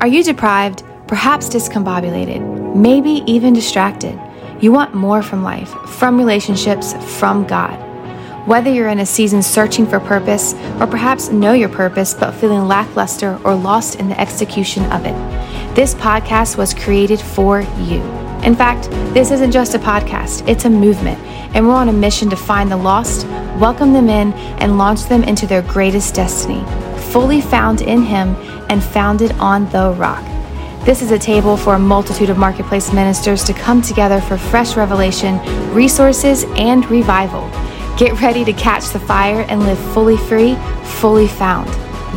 Are you deprived, perhaps discombobulated, maybe even distracted? You want more from life, from relationships, from God. Whether you're in a season searching for purpose, or perhaps know your purpose but feeling lackluster or lost in the execution of it, this podcast was created for you. In fact, this isn't just a podcast, it's a movement, and we're on a mission to find the lost, welcome them in, and launch them into their greatest destiny, fully found in Him and founded on the rock. This is a table for a multitude of marketplace ministers to come together for fresh revelation, resources, and revival. Get ready to catch the fire and live fully free, fully found.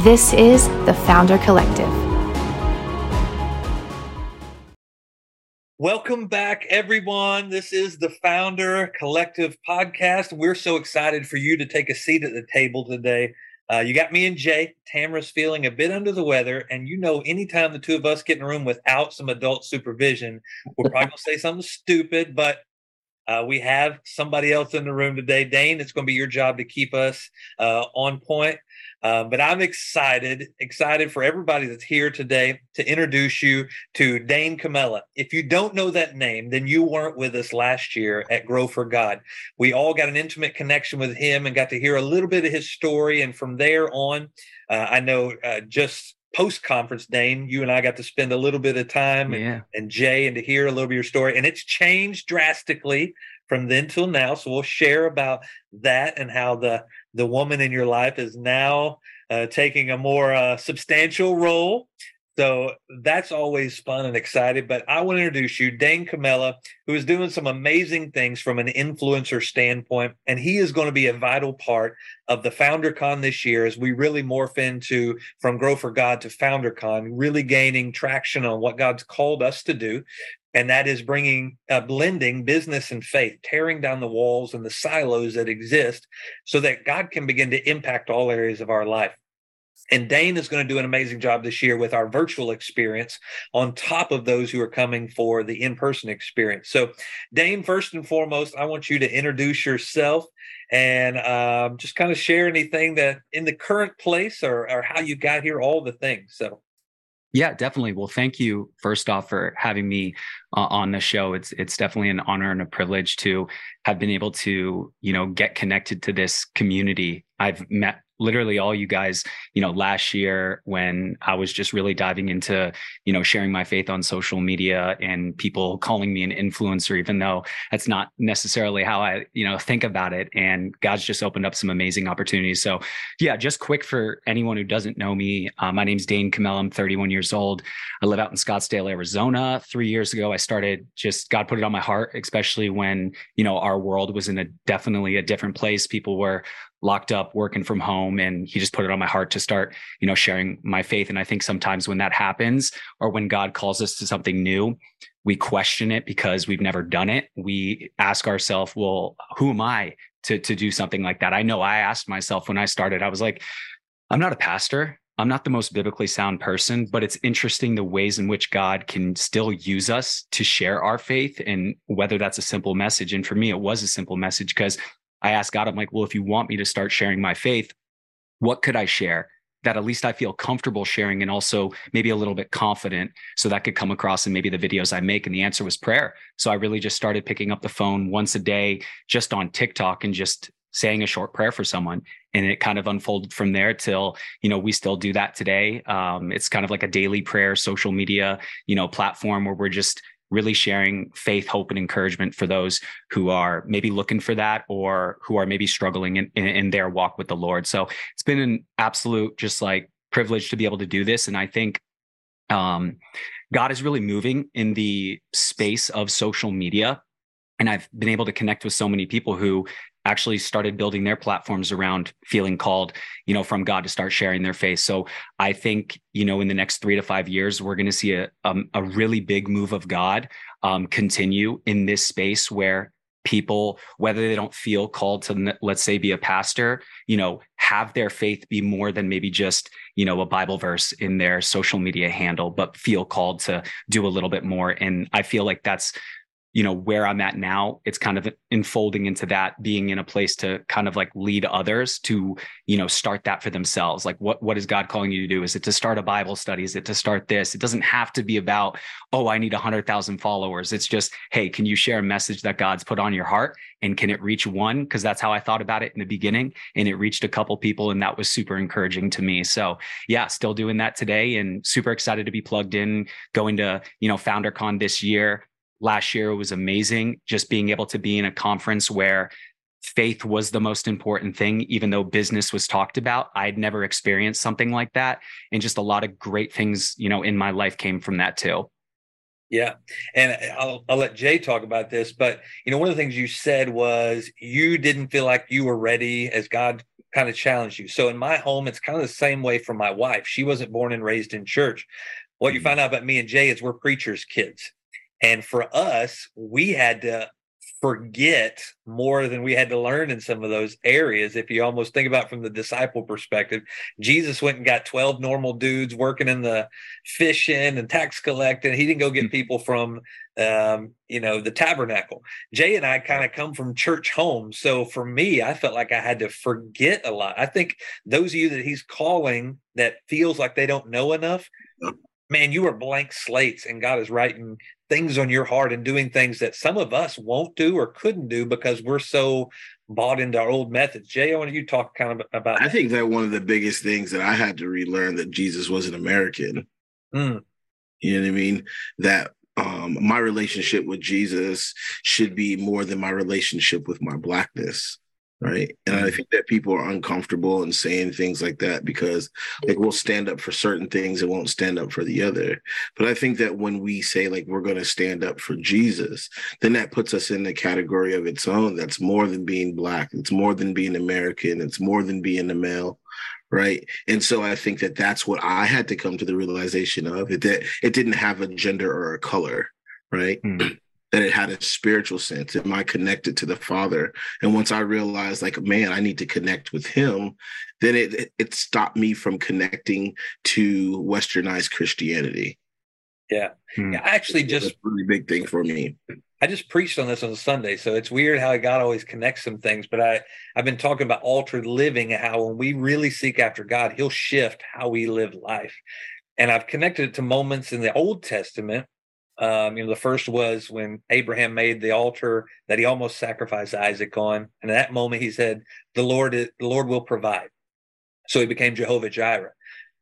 This is the Founder Collective. Welcome back, everyone. This is the Founder Collective podcast. We're so excited for you to take a seat at the table today. Uh, you got me and Jay. Tamra's feeling a bit under the weather, and you know, anytime the two of us get in a room without some adult supervision, we're probably gonna say something stupid. But uh, we have somebody else in the room today. Dayne, it's going to be your job to keep us uh, on point. Uh, but I'm excited, excited for everybody that's here today to introduce you to Dayne Kamela. If you don't know that name, then you weren't with us last year at Grow for God. We all got an intimate connection with him and got to hear a little bit of his story. And from there on, uh, I know uh, just post conference, Dayne, you and I got to spend a little bit of time yeah. and, and Jay and to hear a little bit of your story. And it's changed drastically from then till now. So we'll share about that and how the the woman in your life is now uh, taking a more uh, substantial role. So that's always fun and exciting. But I want to introduce you, Dayne Kamela, who is doing some amazing things from an influencer standpoint. And he is going to be a vital part of the FounderCon this year as we really morph into from Grow for God to FounderCon, really gaining traction on what God's called us to do and that is bringing uh, blending business and faith tearing down the walls and the silos that exist so that god can begin to impact all areas of our life and Dayne is going to do an amazing job this year with our virtual experience on top of those who are coming for the in person experience. So, Dayne, first and foremost, I want you to introduce yourself and um, just kind of share anything that in the current place or, or how you got here, all the things. So, yeah, definitely. Well, thank you first off for having me uh, on the show. It's it's definitely an honor and a privilege to have been able to, you know, get connected to this community. I've met literally all you guys, you know, last year when I was just really diving into, you know, sharing my faith on social media and people calling me an influencer, even though that's not necessarily how I, you know, think about it. And God's just opened up some amazing opportunities. So, yeah, just quick for anyone who doesn't know me, uh, my name's Dayne Kamela. I'm 31 years old. I live out in Scottsdale, Arizona. Three years ago, I started just God put it on my heart, especially when, you know, our world was in a definitely a different place. People were locked up working from home and he just put it on my heart to start you know sharing my faith. And i think sometimes when that happens or when god calls us to something new we question it because we've never done it. We ask ourselves well who am i to to do something like that? I know i asked myself when i started i was like i'm not a pastor. I'm not the most biblically sound person, but it's interesting the ways in which God can still use us to share our faith. And whether that's a simple message. And for me, it was a simple message because I asked God, I'm like, well, if you want me to start sharing my faith, what could I share that at least I feel comfortable sharing and also maybe a little bit confident so that could come across in maybe the videos I make? And the answer was prayer. So I really just started picking up the phone once a day just on TikTok and just saying a short prayer for someone and it kind of unfolded from there till you know we still do that today um, it's kind of like a daily prayer social media you know platform where we're just really sharing faith, hope, and encouragement for those who are maybe looking for that or who are maybe struggling in, in, in their walk with the Lord. So it's been an absolute just like privilege to be able to do this. And I think um, God is really moving in the space of social media. And I've been able to connect with so many people who actually started building their platforms around feeling called, you know, from God to start sharing their faith. So I think, you know, in the next three to five years, we're going to see a, um, a really big move of God um, continue in this space where people whether they don't feel called to let's say be a pastor you know have their faith be more than maybe just you know a bible verse in their social media handle but feel called to do a little bit more and i feel like that's you know where i'm at now it's kind of enfolding into that being in a place to kind of like lead others to you know start that for themselves. Like what what is god calling you to do? Is it to start a bible study? Is it to start this? It doesn't have to be about oh i need 100000 followers. It's just hey can you share a message that god's put on your heart? And can it reach one? Because that's how i thought about it in the beginning and it reached a couple people and that was super encouraging to me. So yeah still doing that today and super excited to be plugged in going to you know foundercon this year last year was amazing just being able to be in a conference where faith was the most important thing even though business was talked about. I'd never experienced something like that and just a lot of great things you know in my life came from that too. Yeah and I'll, I'll let jay talk about this but you know one of the things you said was you didn't feel like you were ready as god kind of challenged you. So in my home it's kind of the same way for my wife. She wasn't born and raised in church. What you mm-hmm. find out about me and jay is we're preachers kids and for us, we had to forget more than we had to learn in some of those areas. If you almost think about from the disciple perspective, Jesus went and got 12 normal dudes working in the fishing and tax collecting. He didn't go get hmm. people from, um, you know, the tabernacle. Jay and I kind of come from church homes. So for me, I felt like I had to forget a lot. I think those of you that he's calling that feels like they don't know enough, man, you are blank slates and God is writing things on your heart and doing things that some of us won't do or couldn't do because we're so bought into our old methods. Jay, I want you to talk kind of about I that. think that one of the biggest things that I had to relearn that Jesus was an American. Mm. You know what I mean? That um, my relationship with Jesus should be more than my relationship with my blackness right? And i mm-hmm. think that people are uncomfortable in saying things like that because like we'll stand up for certain things and won't stand up for the other. But i think that when we say like we're going to stand up for jesus then that puts us in the category of its own. That's more than being black. It's more than being american. It's more than being a male right? And so i think that that's what i had to come to the realization of it that it didn't have a gender or a color right? Mm that it had a spiritual sense. Am I connected to the Father? And once I realized, like, man, I need to connect with Him, then it it stopped me from connecting to Westernized Christianity. Yeah, hmm. yeah actually just a really big thing for me. I just preached on this on Sunday, so it's weird how God always connects some things. But I I've been talking about altered living and how when we really seek after God, He'll shift how we live life. And I've connected it to moments in the Old Testament um, you know, the first was when Abraham made the altar that he almost sacrificed Isaac on, and at that moment he said, "The Lord, is, the Lord will provide." So he became Jehovah Jireh.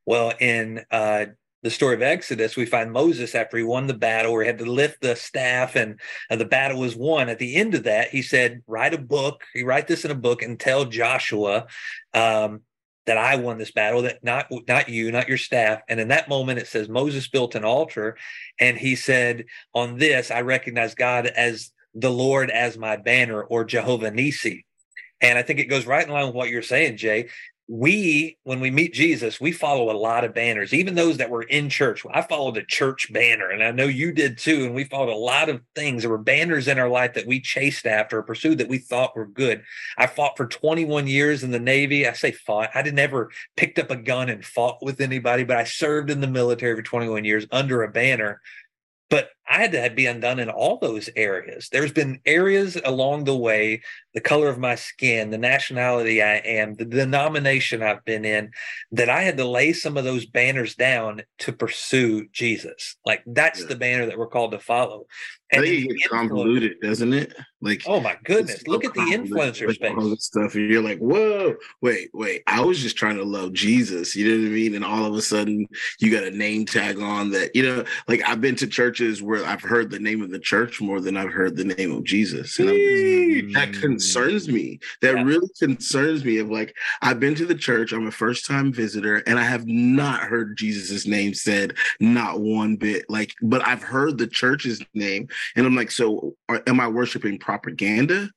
Well, in uh, the story of Exodus, we find Moses after he won the battle, where he had to lift the staff, and the battle was won. At the end of that, he said, "Write a book. You write this in a book and tell Joshua." Um, that I won this battle, that not not you, not your staff. And in that moment, it says Moses built an altar, and he said, "On this, I recognize God as the Lord as my banner, or Jehovah Nissi." And I think it goes right in line with what you're saying, Jay we when we meet jesus we follow a lot of banners even those that were in church. I followed a church banner and i know you did too and we followed a lot of things. There were banners in our life that we chased after or pursued that we thought were good. I fought for 21 years in the navy. I say fought. I didn't ever picked up a gun and fought with anybody but i served in the military for 21 years under a banner. But I had to be undone in all those areas. There's been areas along the way, the color of my skin, the nationality I am, the denomination I've been in, that I had to lay some of those banners down to pursue Jesus. Like that's yeah. the banner that we're called to follow. And it gets convoluted, doesn't it? Like, oh my goodness, look at the influencer space. All this stuff, and you're like, whoa, wait, wait. I was just trying to love Jesus. You know what I mean? And all of a sudden, you got a name tag on that. You know, like I've been to churches where I've heard the name of the church more than I've heard the name of Jesus. And that concerns me. That yeah. really concerns me. Of like, I've been to the church, I'm a first time visitor, and I have not heard Jesus's name said, not one bit. Like, but I've heard the church's name, and I'm like, so are, am I worshiping propaganda?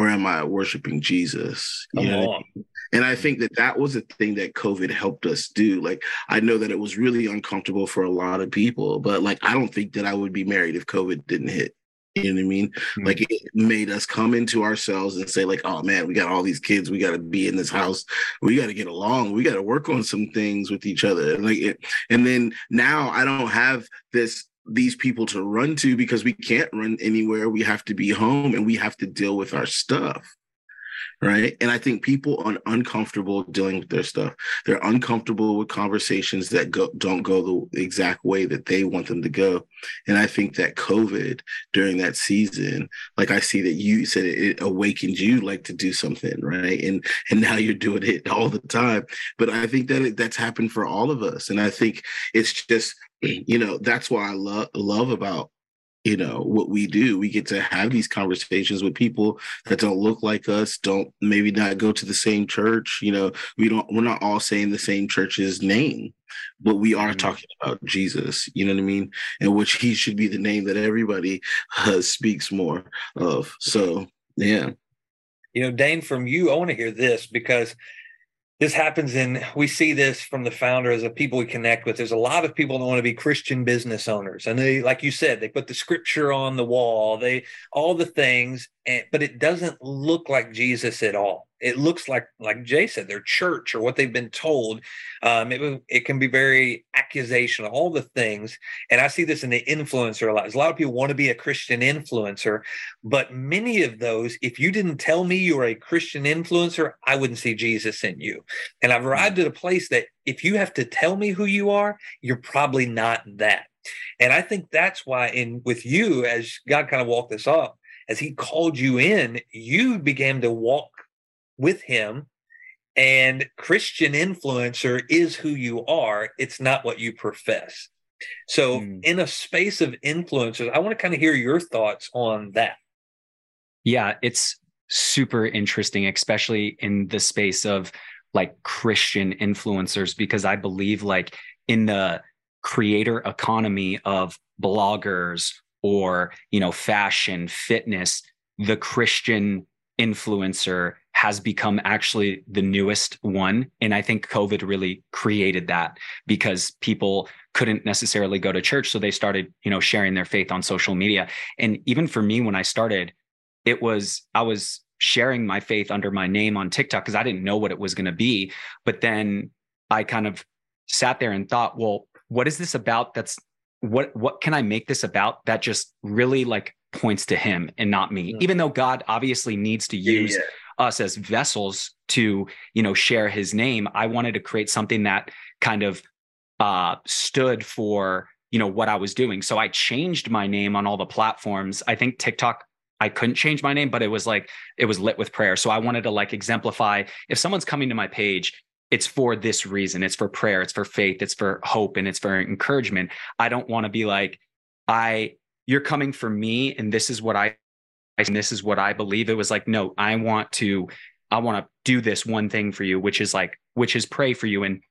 Or am I worshiping Jesus? You know I mean? And I think that that was a thing that COVID helped us do. Like, I know that it was really uncomfortable for a lot of people, but like, I don't think that I would be married if COVID didn't hit. You know what I mean? Mm-hmm. Like it made us come into ourselves and say, like, oh man, we got all these kids, we got to be in this house, we got to get along, we got to work on some things with each other. And like it, and then now I don't have this these people to run to because we can't run anywhere. We have to be home and we have to deal with our stuff right? And I think people are uncomfortable dealing with their stuff. They're uncomfortable with conversations that go, don't go the exact way that they want them to go. And I think that COVID during that season, like I see that you said it, it awakened you like to do something, right? And and now you're doing it all the time. But I think that it, that's happened for all of us, and I think it's just you know that's why I love love about you know what we do. We get to have these conversations with people that don't look like us don't maybe not go to the same church you know we don't we're not all saying the same church's name but we are mm-hmm. talking about jesus you know what i mean? And which he should be the name that everybody uh, speaks more of. So yeah. You know Dayne from you i want to hear this because this happens in we see this from the founders of people we connect with. There's a lot of people that want to be christian business owners and they like you said they put the scripture on the wall they all the things and, but it doesn't look like jesus at all. It looks like like jay said their church or what they've been told. Um, it, it can be very accusational all the things. And i see this in the influencer a lot. There's a lot of people want to be a christian influencer but many of those if you didn't tell me you were a christian influencer i wouldn't see jesus in you. And i've arrived at a place that if you have to tell me who you are you're probably not that. And i think that's why in with you as god kind of walked this up as he called you in you began to walk with him and christian influencer is who you are. It's not what you profess. So mm. in a space of influencers i want to kind of hear your thoughts on that. Yeah it's super interesting especially in the space of like christian influencers because i believe like in the creator economy of bloggers or you know fashion fitness the christian influencer has become actually the newest one. And I think COVID really created that because people couldn't necessarily go to church. So they started, you know, sharing their faith on social media. And even for me, when I started, it was, I was sharing my faith under my name on TikTok because I didn't know what it was going to be. But then I kind of sat there and thought, well, what is this about that's what what can I make this about that just really like points to him and not me mm-hmm. even though god obviously needs to use yeah, yeah. us as vessels to you know share his name i wanted to create something that kind of uh stood for you know what i was doing so i changed my name on all the platforms i think tiktok I couldn't change my name, but it was like it was lit with prayer. So I wanted to like exemplify if someone's coming to my page, it's for this reason. It's for prayer, it's for faith, it's for hope, and it's for encouragement. I don't want to be like, I you're coming for me and this is what I and this is what I believe. It was like, no, I want to, I want to do this one thing for you, which is like, which is pray for you. And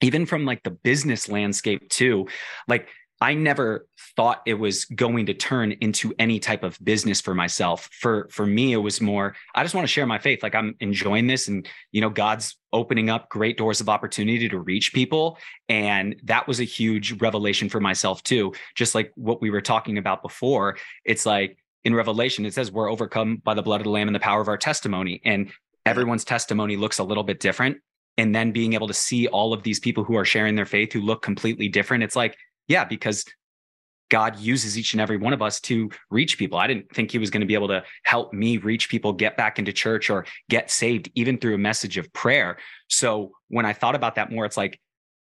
even from like the business landscape too, like I never thought it was going to turn into any type of business for myself. For for me, it was more I just want to share my faith. Like I'm enjoying this, and you know, God's opening up great doors of opportunity to reach people, and that was a huge revelation for myself too. Just like what we were talking about before, it's like in Revelation it says we're overcome by the blood of the Lamb and the power of our testimony, and everyone's testimony looks a little bit different. And then being able to see all of these people who are sharing their faith who look completely different, it's like yeah, because God uses each and every one of us to reach people. I didn't think he was going to be able to help me reach people, get back into church or get saved, even through a message of prayer. So when I thought about that more, it's like,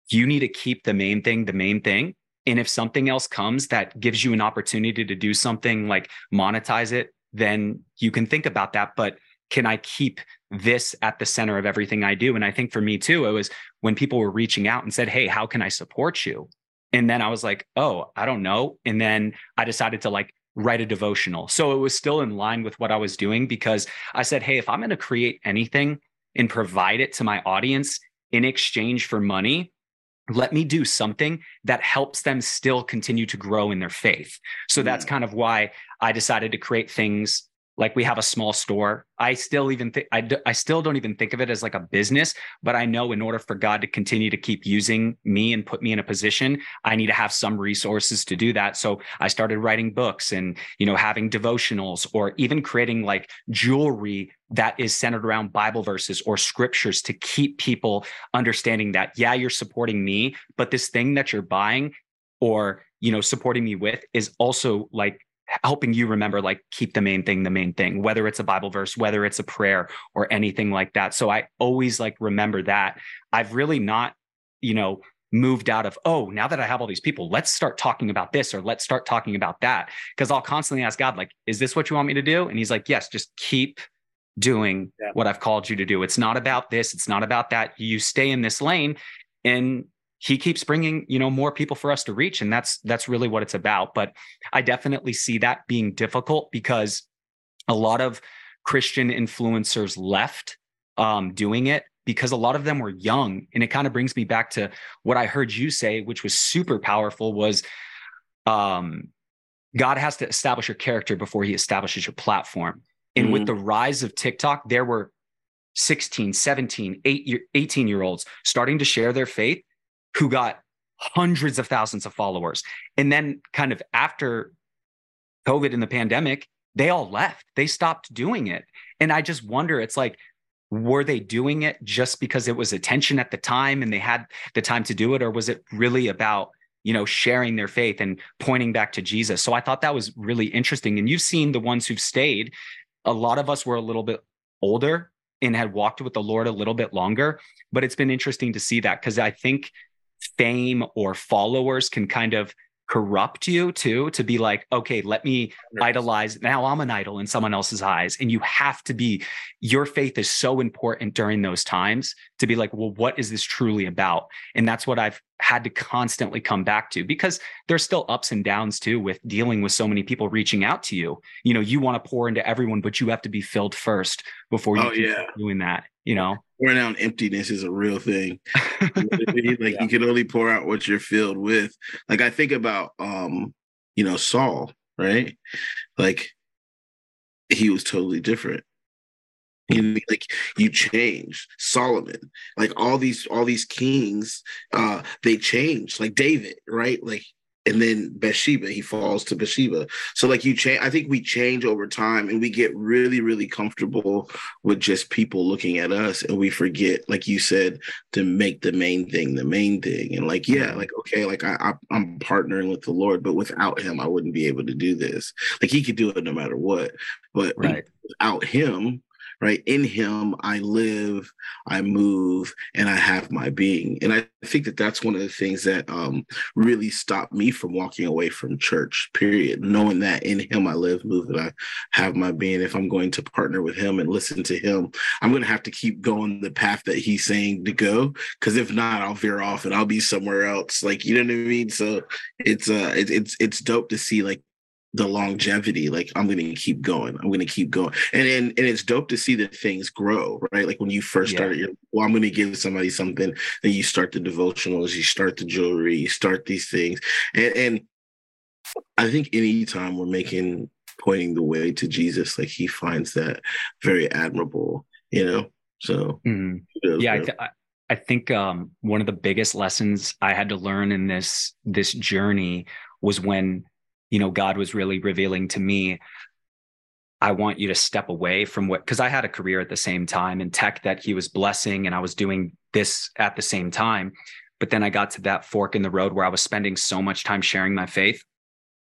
you need to keep the main thing the main thing. And if something else comes that gives you an opportunity to do something like monetize it, then you can think about that. But can I keep this at the center of everything I do? And I think for me too, it was when people were reaching out and said, Hey, how can I support you? And then I was like, oh, I don't know. And then I decided to like write a devotional. So it was still in line with what I was doing because I said, hey, if I'm going to create anything and provide it to my audience in exchange for money, let me do something that helps them still continue to grow in their faith. So that's mm. kind of why I decided to create things like we have a small store. I still even think I, d- I still don't even think of it as like a business but i know in order for god to continue to keep using me and put me in a position i need to have some resources to do that. So i started writing books and you know having devotionals or even creating like jewelry that is centered around bible verses or scriptures to keep people understanding that yeah you're supporting me but this thing that you're buying or you know supporting me with is also like helping you remember like keep the main thing the main thing whether it's a bible verse whether it's a prayer or anything like that. So i always like remember that. I've really not you know moved out of oh now that i have all these people let's start talking about this or let's start talking about that. Because i'll constantly ask god like is this what you want me to do? And he's like yes just keep doing yeah. what i've called you to do. It's not about this. It's not about that. You stay in this lane. And he keeps bringing you know more people for us to reach and that's that's really what it's about. But i definitely see that being difficult because a lot of christian influencers left um, doing it because a lot of them were young. And it kind of brings me back to what i heard you say which was super powerful was um, god has to establish your character before he establishes your platform. And mm-hmm. with the rise of tiktok there were 16 17 18 year olds starting to share their faith who got hundreds of thousands of followers. And then, kind of after COVID and the pandemic, they all left. They stopped doing it. And I just wonder it's like, were they doing it just because it was attention at the time and they had the time to do it? Or was it really about, you know, sharing their faith and pointing back to Jesus? So I thought that was really interesting. And you've seen the ones who've stayed. A lot of us were a little bit older and had walked with the Lord a little bit longer. But it's been interesting to see that because I think fame or followers can kind of corrupt you too to be like okay let me idolize now i'm an idol in someone else's eyes. And you have to be your faith is so important during those times to be like well what is this truly about? And that's what i've had to constantly come back to because there's still ups and downs too with dealing with so many people reaching out to you. You know you want to pour into everyone but you have to be filled first before you oh, yeah. doing that you know? Pouring out emptiness is a real thing. Like yeah. you can only pour out what you're filled with. Like i think about um you know saul right? Like he was totally different you like you change solomon like all these all these kings uh they change like david right like and then Bathsheba, he falls to Bathsheba. So like you change, I think we change over time and we get really, really comfortable with just people looking at us and we forget, like you said, to make the main thing the main thing. And like, yeah, like, okay, like I, I I'm partnering with the Lord, but without him, I wouldn't be able to do this. Like he could do it no matter what. But right. without him, right? In him, I live, I move, and I have my being. And I think that that's one of the things that um, really stopped me from walking away from church, period. Knowing that in him, I live, move, and I have my being. If I'm going to partner with him and listen to him, I'm going to have to keep going the path that he's saying to go. Because if not, I'll veer off and I'll be somewhere else. Like, you know what I mean? So it's, uh, it, it's, it's dope to see like the longevity like i'm gonna keep going i'm gonna keep going. And and, and it's dope to see that things grow right? Like when you first yeah. started you're, well i'm gonna give somebody something then you start the devotionals you start the jewelry you start these things. And and i think anytime we're making pointing the way to jesus like he finds that very admirable you know? So mm-hmm. yeah I, th- I think um, one of the biggest lessons i had to learn in this this journey was when you know, God was really revealing to me, I want you to step away from what, because I had a career at the same time in tech that he was blessing, and I was doing this at the same time. But then I got to that fork in the road where I was spending so much time sharing my faith.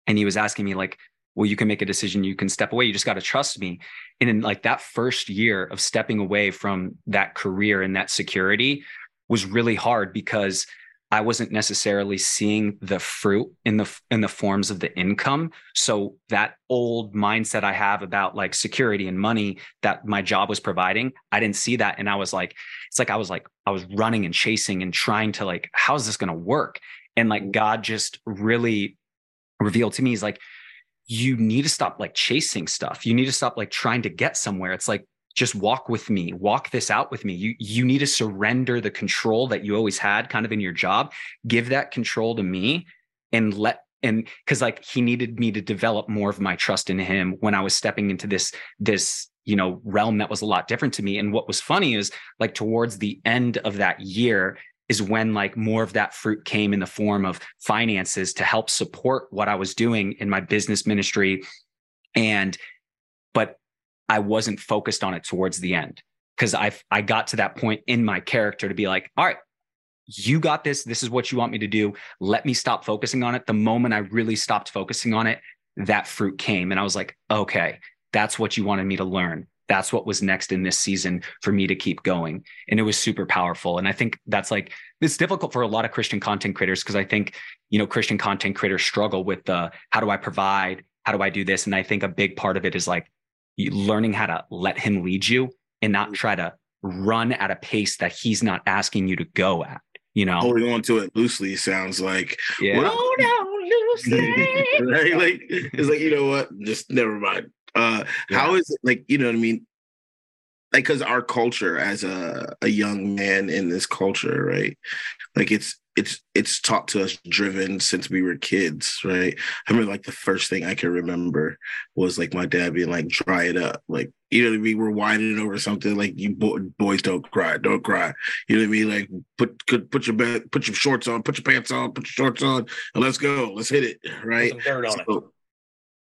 And he was asking me, like, well, you can make a decision, you can step away, you just got to trust me. And in like that first year of stepping away from that career and that security was really hard because I wasn't necessarily seeing the fruit in the in the forms of the income. So that old mindset I have about like security and money that my job was providing, I didn't see that and I was like it's like I was like I was running and chasing and trying to like how is this going to work? And like mm-hmm. God just really revealed to me he's like you need to stop like chasing stuff. You need to stop like trying to get somewhere. It's like just walk with me walk this out with me. You you need to surrender the control that you always had kind of in your job. Give that control to me and let and because like he needed me to develop more of my trust in him when i was stepping into this this you know realm that was a lot different to me. And what was funny is like towards the end of that year is when like more of that fruit came in the form of finances to help support what i was doing in my business ministry. And but I wasn't focused on it towards the end because I I got to that point in my character to be like, all right, you got this. This is what you want me to do. Let me stop focusing on it. The moment I really stopped focusing on it, that fruit came. And I was like, okay, that's what you wanted me to learn. That's what was next in this season for me to keep going. And it was super powerful. And I think that's like, it's difficult for a lot of Christian content creators because I think, you know, Christian content creators struggle with the how do I provide? How do I do this? And I think a big part of it is like learning how to let him lead you and not try to run at a pace that he's not asking you to go at you know? Holding on to it loosely sounds like. Yeah. hold on loosely. Right? Like it's like you know what? Just never mind. Uh yeah. how is it like you know what i mean like because our culture as a, a young man in this culture right like it's it's it's taught to us driven since we were kids, right? I remember like the first thing I can remember was like my dad being like, "Dry it up," like you know what I mean. We're whining over something like you bo- boys don't cry, don't cry. You know what I mean? Like put put your bed, put your shorts on, put your pants on, put your shorts on, and let's go, let's hit it, right? Put some dirt on so, it.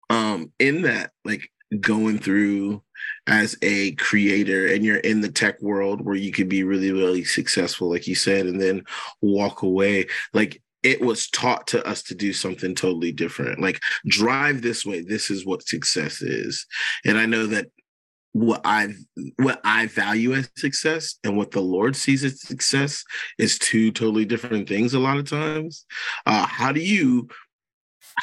Um, in that, like going through as a creator and you're in the tech world where you could be really really successful like you said and then walk away. Like it was taught to us to do something totally different. Like drive this way. This is what success is. And i know that what i what i value as success and what the lord sees as success is two totally different things a lot of times. Uh, how do you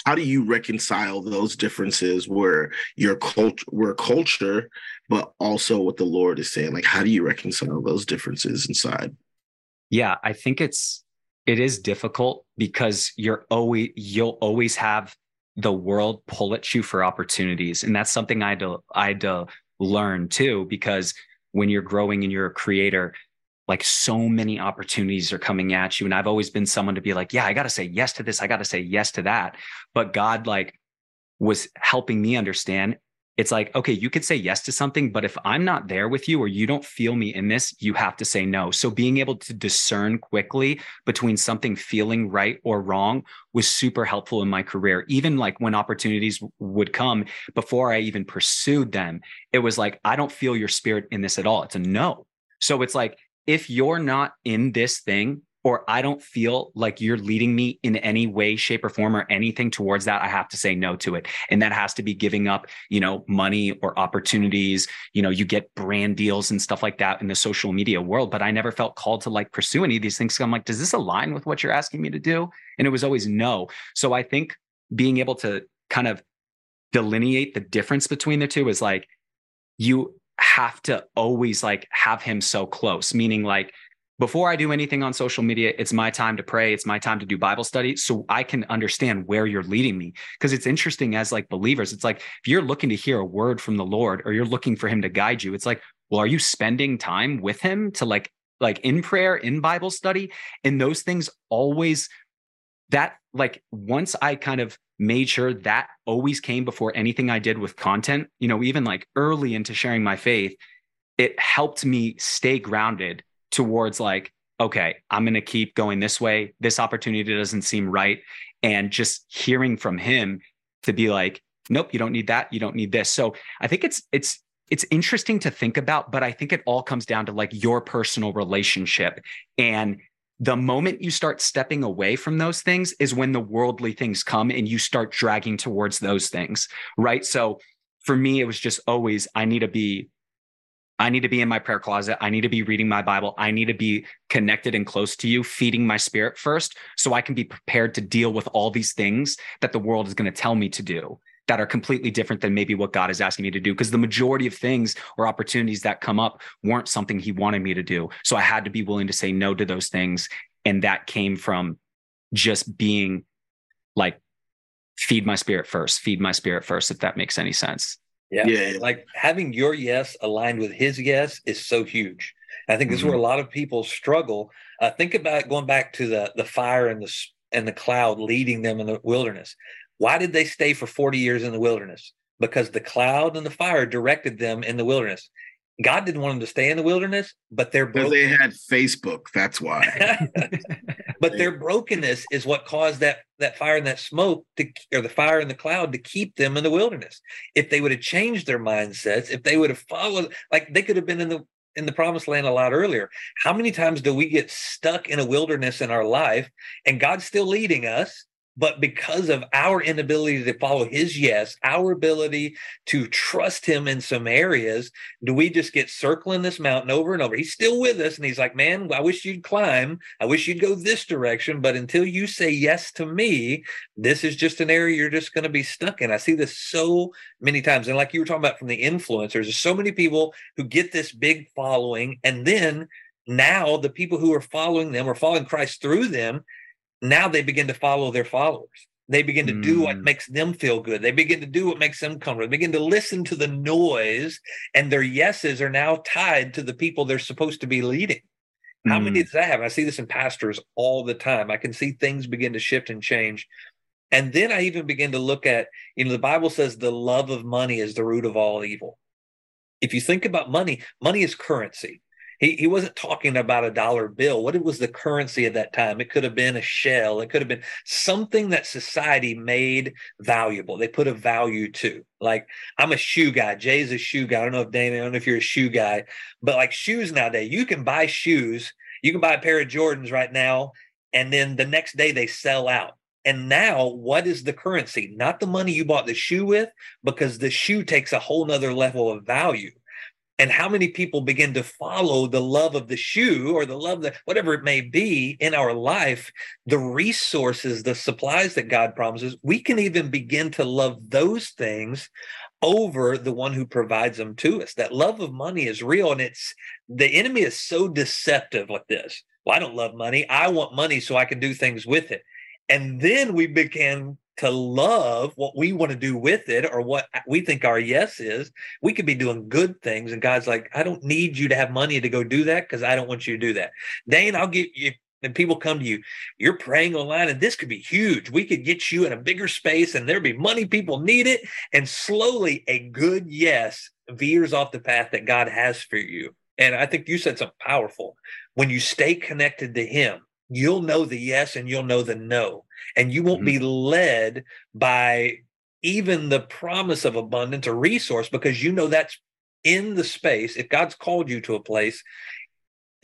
how do you reconcile those differences where your culture where culture but also what the lord is saying? Like how do you reconcile those differences inside? Yeah i think it's it is difficult because you're always you'll always have the world pull at you for opportunities. And that's something i had to i had to learn too because when you're growing and you're a creator like so many opportunities are coming at you and i've always been someone to be like yeah i got to say yes to this i got to say yes to that. But god like was helping me understand it's like okay you could say yes to something but if i'm not there with you or you don't feel me in this you have to say no. So being able to discern quickly between something feeling right or wrong was super helpful in my career. Even like when opportunities would come before i even pursued them it was like i don't feel your spirit in this at all. It's a no. So it's like if you're not in this thing or I don't feel like you're leading me in any way, shape, or form or anything towards that, I have to say no to it. And that has to be giving up, you know, money or opportunities. You know, you get brand deals and stuff like that in the social media world. But I never felt called to like pursue any of these things. So I'm like, does this align with what you're asking me to do? And it was always no. So I think being able to kind of delineate the difference between the two is like, you have to always like have him so close, meaning like before I do anything on social media, it's my time to pray. It's my time to do Bible study. So I can understand where you're leading me. Because it's interesting as like believers, it's like if you're looking to hear a word from the Lord or you're looking for him to guide you, it's like, well, are you spending time with him to like, like in prayer, in Bible study? And those things always that like once I kind of made sure that always came before anything I did with content, you know, even like early into sharing my faith, it helped me stay grounded towards like, okay, I'm going to keep going this way. This opportunity doesn't seem right. And just hearing from him to be like, nope, you don't need that. You don't need this. So I think it's, it's, it's interesting to think about, but I think it all comes down to like your personal relationship and the moment you start stepping away from those things is when the worldly things come and you start dragging towards those things right? So for me it was just always i need to be i need to be in my prayer closet. I need to be reading my bible. I need to be connected and close to you feeding my spirit first so i can be prepared to deal with all these things that the world is going to tell me to do that are completely different than maybe what God is asking me to do. Because the majority of things or opportunities that come up weren't something He wanted me to do. So I had to be willing to say no to those things. And that came from just being like, feed my spirit first, feed my spirit first, if that makes any sense. Yeah. yeah. Like having your yes aligned with his yes is so huge. I think this mm-hmm. is where mm-hmm. a lot of people struggle. Uh, think about going back to the the fire and the and the cloud leading them in the wilderness. Why did they stay for 40 years in the wilderness? Because the cloud and the fire directed them in the wilderness. God didn't want them to stay in the wilderness, but their because they had Facebook. That's why. but their brokenness is what caused that that fire and that smoke to, or the fire and the cloud to keep them in the wilderness. If they would have changed their mindsets, if they would have followed, like they could have been in the in the promised land a lot earlier. How many times do we get stuck in a wilderness in our life and God's still leading us? But because of our inability to follow his yes, our ability to trust him in some areas, do we just get circling this mountain over and over? He's still with us. And he's like, man, I wish you'd climb. I wish you'd go this direction. But until you say yes to me, this is just an area you're just going to be stuck in. I see this so many times. And like you were talking about from the influencers, there's so many people who get this big following. And then now the people who are following them or following Christ through them now they begin to follow their followers. They begin to mm. do what mm. makes them feel good. They begin to do what makes them comfortable. They begin to listen to the noise, and their yeses are now tied to the people they're supposed to be leading. How mm. many does that have? I see this in pastors all the time. I can see things begin to shift and change. And then I even begin to look at, you know, the Bible says the love of money is the root of all evil. If you think about money, money is currency. He, he wasn't talking about a dollar bill. What was the currency at that time? It could have been a shell. It could have been something that society made valuable. They put a value to. Like I'm a shoe guy. Jay's a shoe guy. I don't know if Dana, I don't know if you're a shoe guy, but like shoes nowadays, you can buy shoes. You can buy a pair of Jordans right now, and then the next day they sell out. And now, what is the currency? Not the money you bought the shoe with, because the shoe takes a whole nother level of value and how many people begin to follow the love of the shoe or the love that whatever it may be in our life the resources the supplies that god promises we can even begin to love those things over the one who provides them to us. That love of money is real and it's the enemy is so deceptive with this. Well i don't love money. I want money so i can do things with it. And then we begin to love what we want to do with it or what we think our yes is, we could be doing good things. And God's like, I don't need you to have money to go do that because I don't want you to do that. Dayne, I'll get you. And people come to you, you're praying online, and this could be huge. We could get you in a bigger space, and there'd be money. People need it. And slowly, a good yes veers off the path that God has for you. And I think you said something powerful. When you stay connected to Him, you'll know the yes and you'll know the no and you won't mm-hmm. be led by even the promise of abundance or resource because you know that's in the space. If god's called you to a place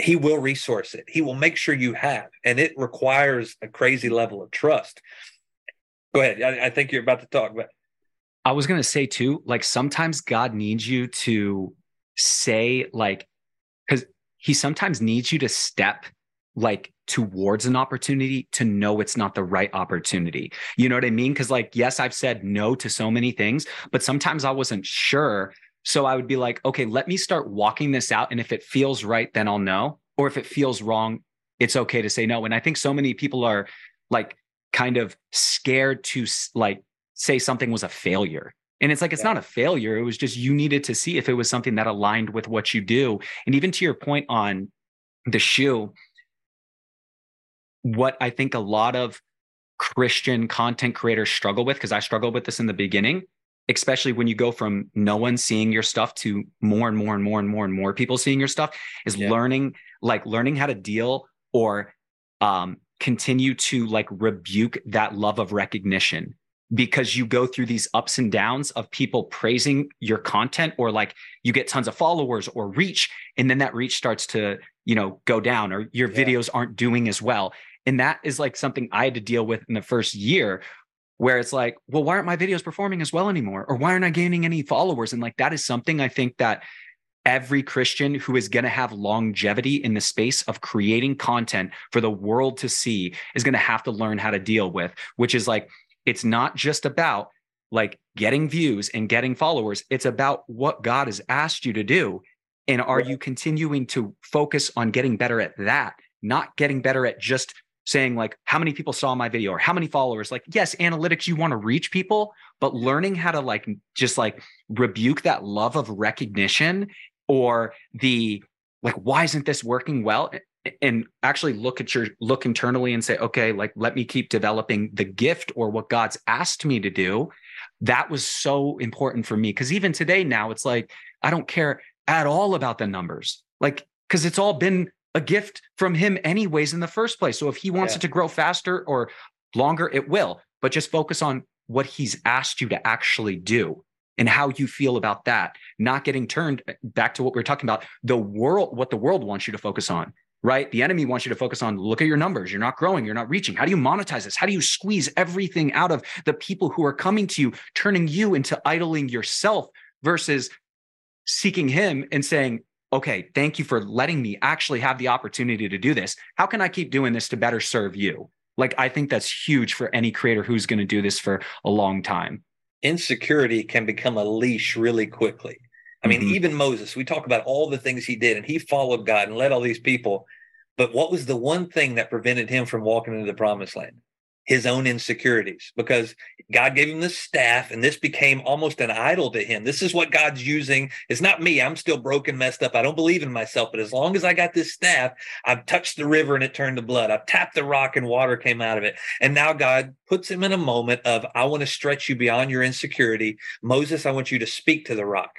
he will resource it. He will make sure you have and it requires a crazy level of trust. Go ahead. I, I think you're about to talk about i was going to say too like sometimes god needs you to say like because he sometimes needs you to step like towards an opportunity to know it's not the right opportunity. You know what I mean? Cause like, yes, I've said no to so many things, but sometimes I wasn't sure. So I would be like, okay, let me start walking this out. And if it feels right, then I'll know. Or if it feels wrong, it's okay to say no. And I think so many people are like kind of scared to like say something was a failure. And it's like, it's yeah. not a failure. It was just you needed to see if it was something that aligned with what you do. And even to your point on the shoe, what I think a lot of Christian content creators struggle with, because I struggled with this in the beginning, especially when you go from no one seeing your stuff to more and more and more and more and more people seeing your stuff, is yeah. learning like learning how to deal or um, continue to like rebuke that love of recognition because you go through these ups and downs of people praising your content or like you get tons of followers or reach and then that reach starts to you know go down or your yeah. videos aren't doing as well and that is like something I had to deal with in the first year where it's like, well, why aren't my videos performing as well anymore? Or why aren't I gaining any followers? And like that is something I think that every Christian who is going to have longevity in the space of creating content for the world to see is going to have to learn how to deal with, which is like, it's not just about like getting views and getting followers. It's about what God has asked you to do. And are you continuing to focus on getting better at that, not getting better at just saying like how many people saw my video? or how many followers? Like yes analytics you want to reach people but learning how to like just like rebuke that love of recognition or the like why isn't this working well? And actually look at your look internally and say okay like let me keep developing the gift or what god's asked me to do. That was so important for me because even today now it's like i don't care at all about the numbers. Like because it's all been a gift from him anyways in the first place. So if he wants yeah. it to grow faster or longer, it will. But just focus on what he's asked you to actually do and how you feel about that, not getting turned uh, back to what we are talking about, the world, what the world wants you to focus on, right? The enemy wants you to focus on look at your numbers. You're not growing, you're not reaching. How do you monetize this? How do you squeeze everything out of the people who are coming to you, turning you into idling yourself versus seeking him and saying, okay, thank you for letting me actually have the opportunity to do this. How can I keep doing this to better serve you? Like, I think that's huge for any creator who's going to do this for a long time. Insecurity can become a leash really quickly. I mean, mm-hmm. even Moses, we talk about all the things he did and he followed God and led all these people. But what was the one thing that prevented him from walking into the promised land? His own insecurities because God gave him this staff and this became almost an idol to him. This is what God's using. It's not me. I'm still broken, messed up. I don't believe in myself. But as long as I got this staff, I've touched the river and it turned to blood. I've tapped the rock and water came out of it. And now God puts him in a moment of, I want to stretch you beyond your insecurity. Moses, I want you to speak to the rock.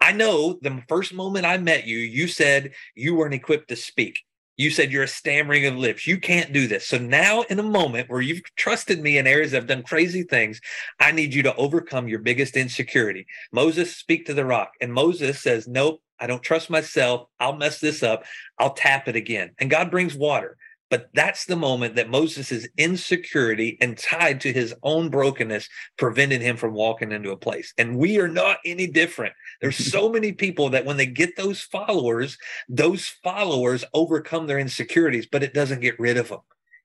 I know the first moment I met you, you said you weren't equipped to speak. You said you're a stammering of lips. You can't do this. So now, in a moment where you've trusted me in areas I've done crazy things, I need you to overcome your biggest insecurity. Moses, speak to the rock. And Moses says, Nope, I don't trust myself. I'll mess this up. I'll tap it again. And God brings water. But that's the moment that Moses' insecurity and tied to his own brokenness prevented him from walking into a place. And we are not any different. There's so many people that when they get those followers, those followers overcome their insecurities, but it doesn't get rid of them.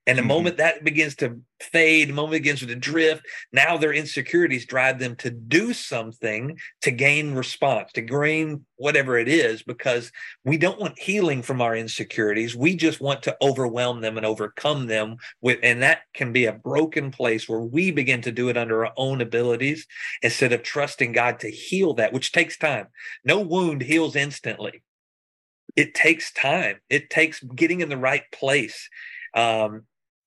And the mm-hmm. moment that begins to fade, the moment begins to drift, now their insecurities drive them to do something to gain response, to gain whatever it is, because we don't want healing from our insecurities. We just want to overwhelm them and overcome them with, and that can be a broken place where we begin to do it under our own abilities instead of trusting God to heal that, which takes time. No wound heals instantly. It takes time. It takes getting in the right place. Um,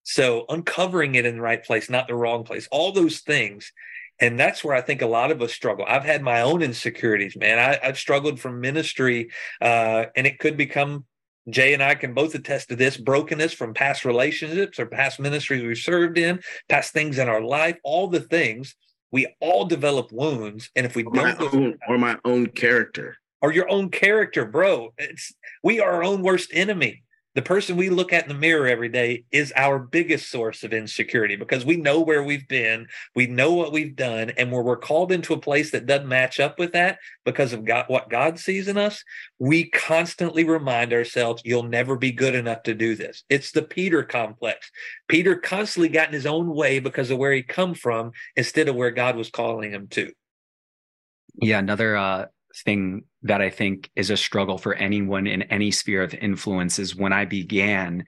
so uncovering it in the right place, not the wrong place, all those things. And that's where I think a lot of us struggle. I've had my own insecurities, man. I, have struggled from ministry, uh, and it could become Jay and I can both attest to this brokenness from past relationships or past ministries we've served in, past things in our life, all the things. We all develop wounds. And if we or don't, my own, or my own character, or your own character, bro, it's we are our own worst enemy the person we look at in the mirror every day is our biggest source of insecurity because we know where we've been, we know what we've done, and when we're called into a place that doesn't match up with that because of God, what God sees in us, we constantly remind ourselves, "You'll never be good enough to do this." It's the Peter complex. Peter constantly got in his own way because of where he come from instead of where God was calling him to. Yeah, another uh, thing that I think is a struggle for anyone in any sphere of influence is when I began,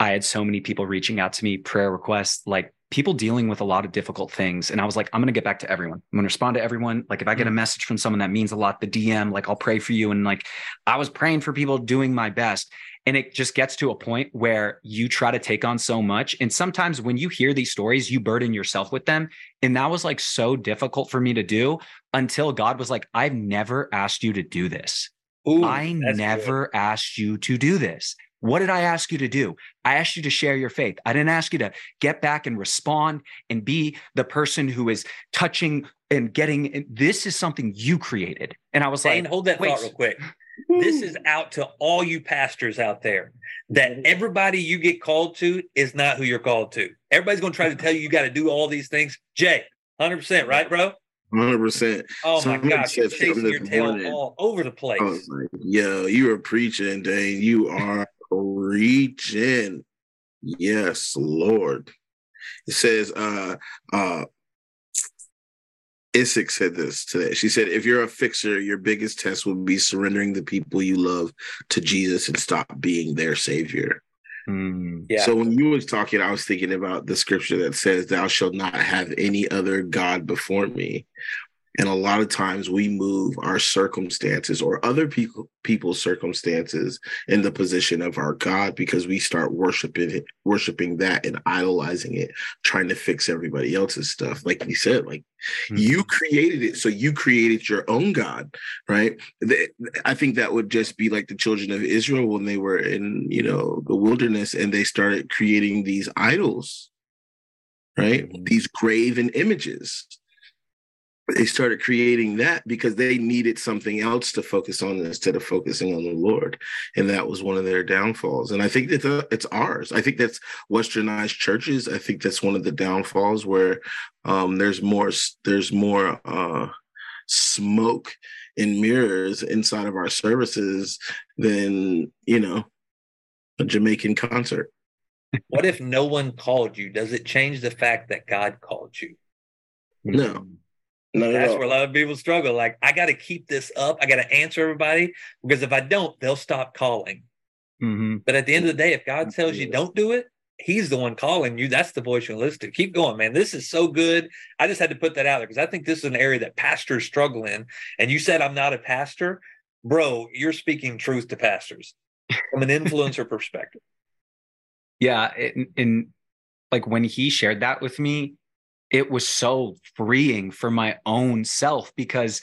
I had so many people reaching out to me, prayer requests, like people dealing with a lot of difficult things. And I was like, I'm going to get back to everyone. I'm going to respond to everyone. Like, if I get a mm. message from someone that means a lot, the DM, like, I'll pray for you. And like, I was praying for people doing my best. And it just gets to a point where you try to take on so much. And sometimes when you hear these stories, you burden yourself with them. And that was like so difficult for me to do until God was like, I've never asked you to do this. Ooh, I never good. asked you to do this. What did I ask you to do? I asked you to share your faith. I didn't ask you to get back and respond and be the person who is touching and getting. This is something you created. And I was Dayne, like, hold that thought real quick this is out to all you pastors out there that mm-hmm. everybody you get called to is not who you're called to. Everybody's going to try to tell you you got to do all these things. Jay, 100%, right, bro? 100%. Oh my God, you're chasing your tail all over the place. Like, Yo, you are preaching, Dayne. You are preaching. Yes, Lord. It says, uh, uh, Isaac said this today. She said, if you're a fixer, your biggest test will be surrendering the people you love to Jesus and stop being their savior. Mm, yeah. So when you was talking, I was thinking about the scripture that says, Thou shalt not have any other God before me. And a lot of times we move our circumstances or other people people's circumstances in the position of our God because we start worshiping it, worshiping that and idolizing it, trying to fix everybody else's stuff. Like you said, like mm-hmm. you created it, so you created your own God, right? I think that would just be like the children of Israel when they were in, you know, the wilderness and they started creating these idols, right? Mm-hmm. These graven images they started creating that because they needed something else to focus on instead of focusing on the Lord, and that was one of their downfalls. And I think that it's ours. I think that's westernized churches. I think that's one of the downfalls where um, there's more there's more uh, smoke and mirrors inside of our services than you know a Jamaican concert. what if no one called you? Does it change the fact that God called you? No. No, That's where a lot of people struggle. Like, I got to keep this up. I got to answer everybody because if I don't, they'll stop calling. Mm-hmm. But at the end of the day, if God tells you don't do it, He's the one calling you. That's the voice you listen to. Keep going, man. This is so good. I just had to put that out there because I think this is an area that pastors struggle in. And you said I'm not a pastor, bro. You're speaking truth to pastors from an influencer perspective. Yeah, and like when he shared that with me, it was so freeing for my own self because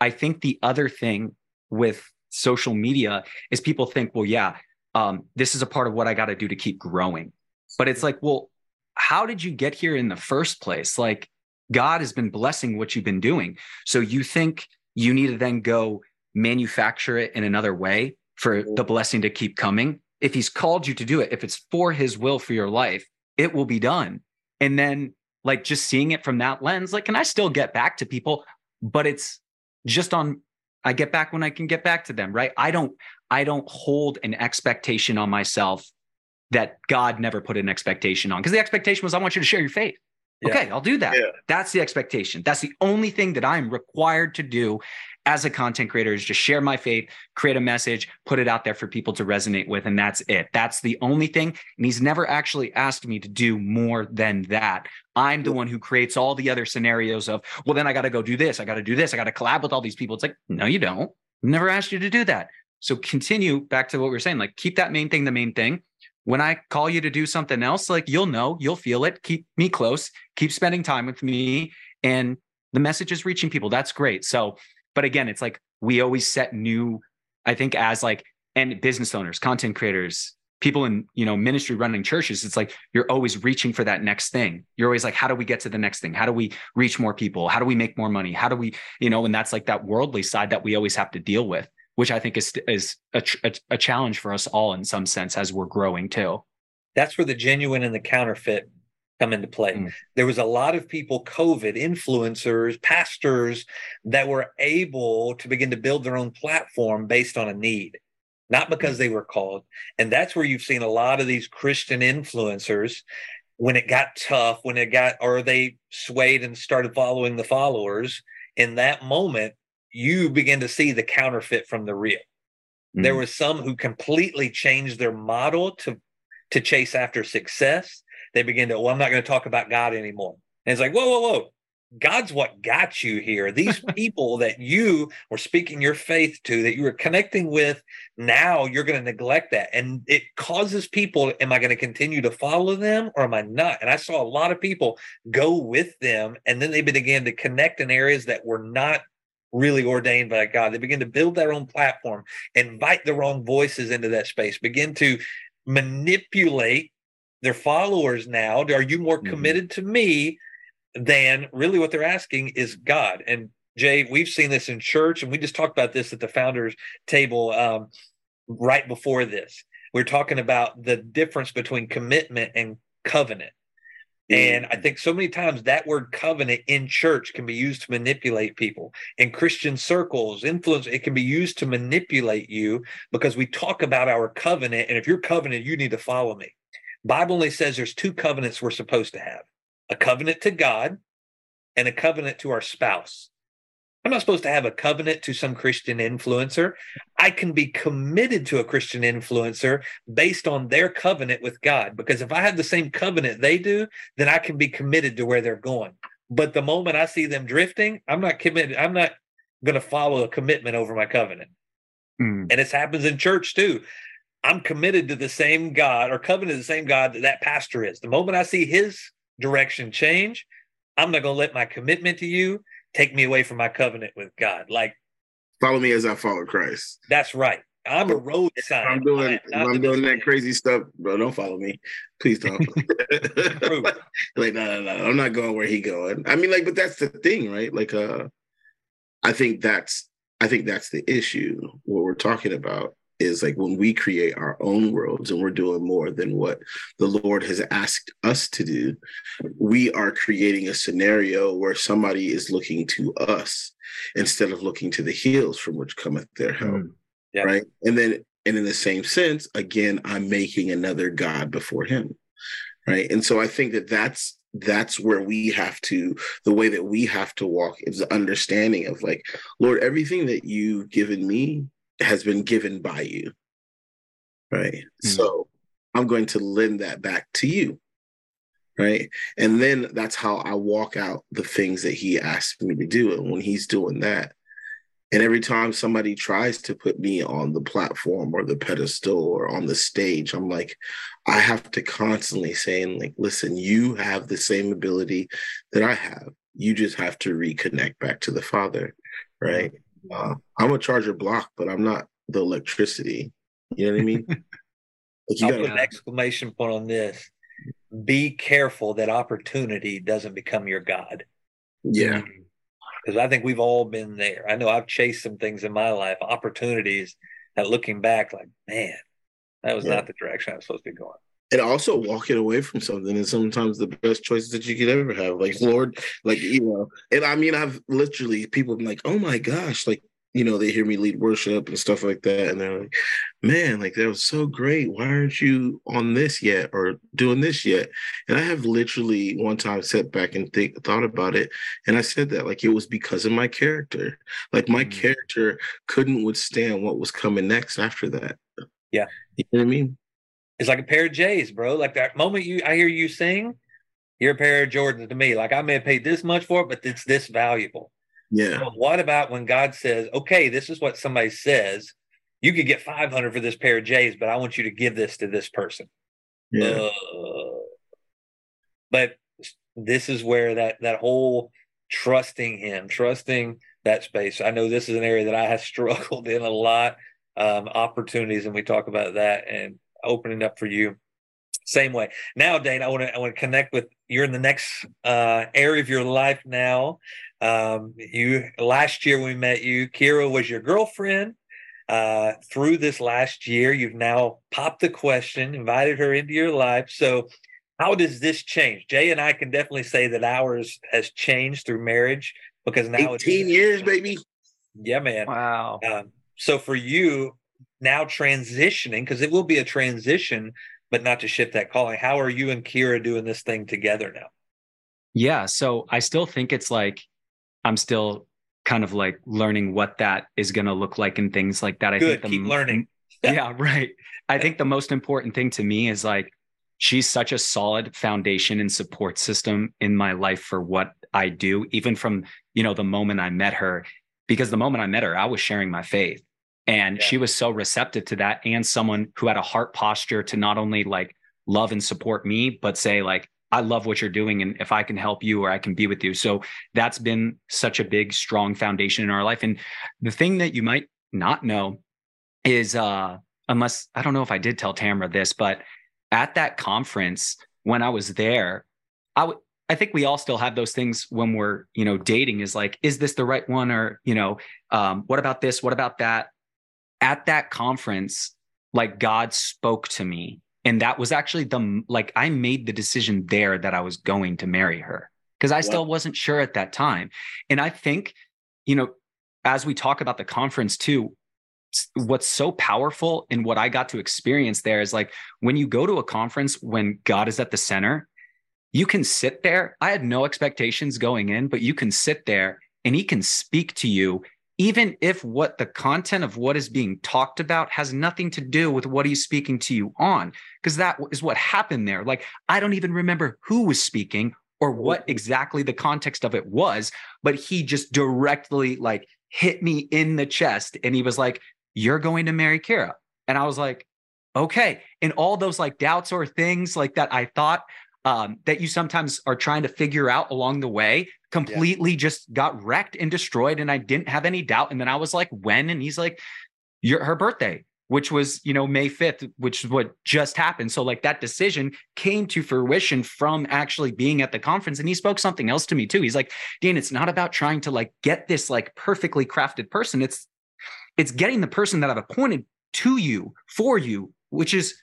I think the other thing with social media is people think, well, yeah, um, this is a part of what I got to do to keep growing. But it's like, well, how did you get here in the first place? Like, God has been blessing what you've been doing. So you think you need to then go manufacture it in another way for the blessing to keep coming? If He's called you to do it, if it's for His will for your life, it will be done. And then like just seeing it from that lens like can i still get back to people but it's just on i get back when i can get back to them right i don't i don't hold an expectation on myself that god never put an expectation on because the expectation was i want you to share your faith yeah. okay i'll do that yeah. that's the expectation that's the only thing that i'm required to do as a content creator is just share my faith, create a message, put it out there for people to resonate with. And that's it. That's the only thing. And he's never actually asked me to do more than that. I'm the one who creates all the other scenarios of, well, then I got to go do this. I got to do this. I got to collab with all these people. It's like, no, you don't. Never asked you to do that. So continue back to what we are saying, like keep that main thing the main thing. When I call you to do something else, like you'll know, you'll feel it. Keep me close, keep spending time with me. And the message is reaching people. That's great. So but again, it's like we always set new, I think, as like, and business owners, content creators, people in you know ministry running churches it's like you're always reaching for that next thing. You're always like how do we get to the next thing? How do we reach more people? How do we make more money? How do we you know and that's like that worldly side that we always have to deal with which i think is is a, a, a challenge for us all in some sense as we're growing too. That's where the genuine and the counterfeit come into play. Mm. There was a lot of people, COVID influencers, pastors that were able to begin to build their own platform based on a need, not because mm. they were called. And that's where you've seen a lot of these Christian influencers when it got tough, when it got, or they swayed and started following the followers. In that moment, you begin to see the counterfeit from the real. Mm. There was some who completely changed their model to to chase after success they begin to, well, I'm not going to talk about God anymore. And it's like, whoa, whoa, whoa. God's what got you here. These people that you were speaking your faith to, that you were connecting with, now you're going to neglect that. And it causes people, am I going to continue to follow them or am I not? And I saw a lot of people go with them and then they began to connect in areas that were not really ordained by God. They begin to build their own platform, invite the wrong voices into that space, begin to manipulate their followers now are you more mm-hmm. committed to me than really what they're asking is god and jay we've seen this in church and we just talked about this at the founders table um, right before this we're talking about the difference between commitment and covenant and I mm-hmm. think so many times that word covenant in church can be used to manipulate people. In Christian circles, influence, it can be used to manipulate you because we talk about our covenant. And if you're covenant, you need to follow me. Bible only says there's two covenants we're supposed to have a covenant to God and a covenant to our spouse. I'm not supposed to have a covenant to some Christian influencer. I can be committed to a Christian influencer based on their covenant with God. Because if I have the same covenant they do, then I can be committed to where they're going. But the moment I see them drifting, I'm not committed. I'm not going to follow a commitment over my covenant. Mm. And this happens in church too. I'm committed to the same God or covenant to the same God that that pastor is. The moment I see his direction change, I'm not going to let my commitment to you take me away from my covenant with God. Like, follow me as I follow Christ. That's right. I'm a road sign. I'm doing I'm doing that crazy stuff, bro. Don't follow me. Please don't. like, no, no, no. I'm not going where he going. I mean, like, but that's the thing, right? Like, uh, I think that's I think that's the issue. What we're talking about is like when we create our own worlds and we're doing more than what the Lord has asked us to do, we are creating a scenario where somebody is looking to us instead of looking to the hills from which cometh their help. Mm. Yeah. Right. And then, and in the same sense, again, I'm making another God before him. Right. And so I think that that's that's where we have to the way that we have to walk is the understanding of like lord everything that you've given me has been given by you right mm-hmm. so i'm going to lend that back to you right and then that's how i walk out the things that he asked me to do and when he's doing that and every time somebody tries to put me on the platform or the pedestal or on the stage, I'm like, I have to constantly saying, like, listen, you have the same ability that I have. You just have to reconnect back to the Father, right? Uh, I'm a charger block, but I'm not the electricity. You know what I mean? like I'll gotta, put an exclamation point on this. Be careful that opportunity doesn't become your God. Yeah. Because I think we've all been there. I know I've chased some things in my life, opportunities that looking back, like, man, that was yeah. not the direction I was supposed to be going. And also walking away from something is sometimes the best choices that you could ever have. Like, Lord, like, you know, and I mean, I've literally people been like, oh my gosh, like, you know, they hear me lead worship and stuff like that. And they're like, man, like that was so great. Why aren't you on this yet or doing this yet? And I have literally one time sat back and think thought about it. And I said that like it was because of my character. Like my mm-hmm. character couldn't withstand what was coming next after that. Yeah. You know what I mean? It's like a pair of J's, bro. Like that moment you I hear you sing, you're a pair of Jordans to me. Like I may have paid this much for it, but it's this valuable. Yeah. So what about when God says, okay, this is what somebody says. You could get 500 for this pair of J's, but I want you to give this to this person. Yeah. Uh, but this is where that that whole trusting him, trusting that space. I know this is an area that I have struggled in a lot. Um, opportunities, and we talk about that and opening up for you. Same way. Now, Dayne, I want to I want to connect with you're in the next uh, area of your life now. Um, you last year we met you, Kira was your girlfriend. Uh, through this last year, you've now popped the question, invited her into your life. So, how does this change? Jay and I can definitely say that ours has changed through marriage because now 18 years, baby. Yeah, man. Wow. Um, so for you now transitioning, because it will be a transition, but not to shift that calling. How are you and Kira doing this thing together now? Yeah. So I still think it's like I'm still kind of like learning what that is going to look like and things like that. I Good, think the, keep learning. yeah, right. I think the most important thing to me is like she's such a solid foundation and support system in my life for what I do, even from you know the moment I met her. Because the moment I met her, I was sharing my faith, and yeah. she was so receptive to that, and someone who had a heart posture to not only like love and support me, but say like I love what you're doing. And if I can help you or I can be with you. So that's been such a big, strong foundation in our life. And the thing that you might not know is, uh, unless I don't know if I did tell Tamra this, but at that conference, when I was there, I would, I think we all still have those things when we're, you know, dating is like, is this the right one? Or, you know, um, what about this? What about that? At that conference, like God spoke to me. And that was actually the like i made the decision there that i was going to marry her because i still wasn't sure at that time. And i think you know as we talk about the conference too what's so powerful and what i got to experience there is like when you go to a conference when god is at the center you can sit there. I had no expectations going in but you can sit there and he can speak to you even if what the content of what is being talked about has nothing to do with what he's speaking to you on, because that is what happened there. Like, I don't even remember who was speaking or what exactly the context of it was, but he just directly like hit me in the chest and he was like, You're going to marry Kira. And I was like, Okay. And all those like doubts or things like that I thought um, that you sometimes are trying to figure out along the way completely yeah. just got wrecked and destroyed and i didn't have any doubt and then i was like when and he's like your her birthday which was, you know, May 5th, which is what just happened. So like that decision came to fruition from actually being at the conference. And he spoke something else to me too. He's like, Dan, it's not about trying to like get this like perfectly crafted person. It's it's getting the person that I've appointed to you for you, which is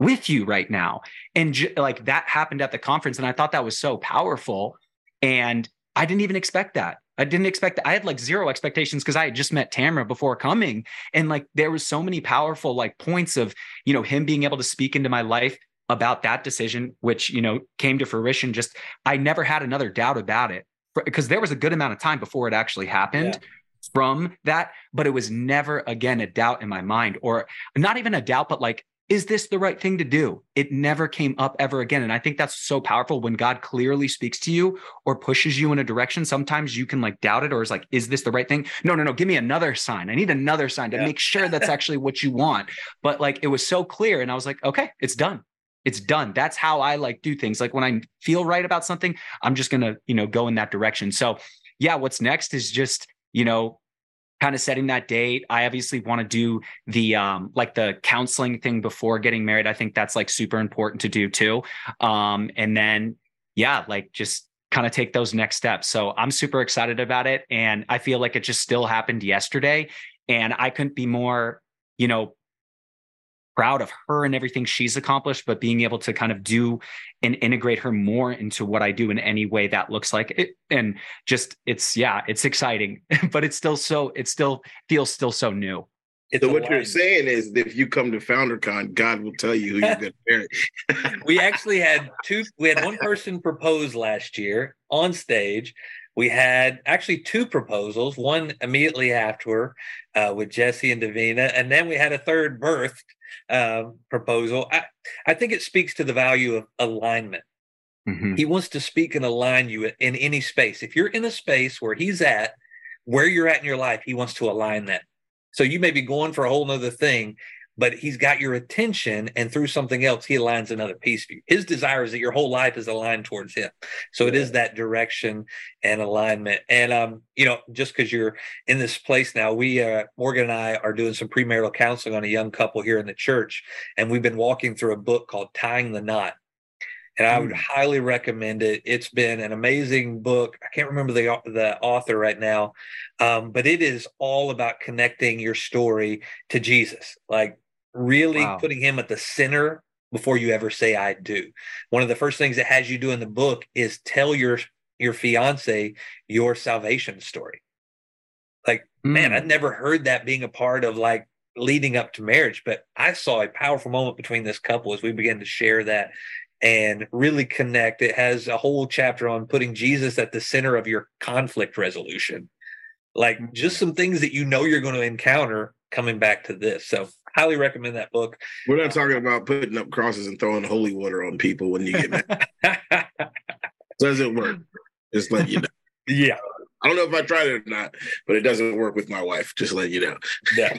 with you right now. And j- like that happened at the conference. And I thought that was so powerful. And I didn't even expect that. I didn't expect that. I had like zero expectations because I had just met Tamra before coming. And like there was so many powerful like points of, you know, him being able to speak into my life about that decision, which, you know, came to fruition. Just I never had another doubt about it because there was a good amount of time before it actually happened. Yeah from that, but it was never again a doubt in my mind, or not even a doubt, but like is this the right thing to do? It never came up ever again. And I think that's so powerful when God clearly speaks to you or pushes you in a direction. Sometimes you can like doubt it or is like, is this the right thing? No, no, no. Give me another sign. I need another sign to yeah. make sure that's actually what you want. But like it was so clear. And I was like, okay, it's done. It's done. That's how I like do things. Like when I feel right about something, I'm just going to, you know, go in that direction. So yeah, what's next is just, you know, kind of setting that date. I obviously want to do the um like the counseling thing before getting married. I think that's like super important to do too. Um and then yeah, like just kind of take those next steps. So I'm super excited about it and I feel like it just still happened yesterday and I couldn't be more, you know, proud of her and everything she's accomplished, but being able to kind of do and integrate her more into what I do in any way that looks like it. And just, it's, yeah, it's exciting, but it's still so, it still feels still so new. It's so what you're saying is that if you come to FounderCon, God will tell you who you're going to marry. we actually had two, we had one person propose last year on stage. We had actually two proposals, one immediately after uh, with Jesse and Davina, and then we had a third birthed um, proposal. I, I think it speaks to the value of alignment. Mm-hmm. He wants to speak and align you in any space. If you're in a space where he's at, where you're at in your life, he wants to align that. So you may be going for a whole nother thing, but he's got your attention and through something else he aligns another piece for you. His desire is that your whole life is aligned towards him. So it is that direction and alignment. And um you know just because you're in this place now we uh morgan and i are doing some premarital counseling on a young couple here in the church and we've been walking through a book called tying the knot and I would mm. highly recommend it. It's been an amazing book. I can't remember the the author right now, um, but it is all about connecting your story to Jesus. Like really wow. putting him at the center before you ever say I do. One of the first things that has you do in the book is tell your your fiance your salvation story. Like, mm. man, I'd never heard that being a part of like leading up to marriage, but I saw a powerful moment between this couple as we began to share that and really connect. It has a whole chapter on putting Jesus at the center of your conflict resolution. Like just some things that you know you're going to encounter coming back to this. So highly recommend that book. We're not talking about putting up crosses and throwing holy water on people when you get mad. doesn't work. Just let you know. Yeah. I don't know if I tried it or not, but it doesn't work with my wife. Just let you know. yeah.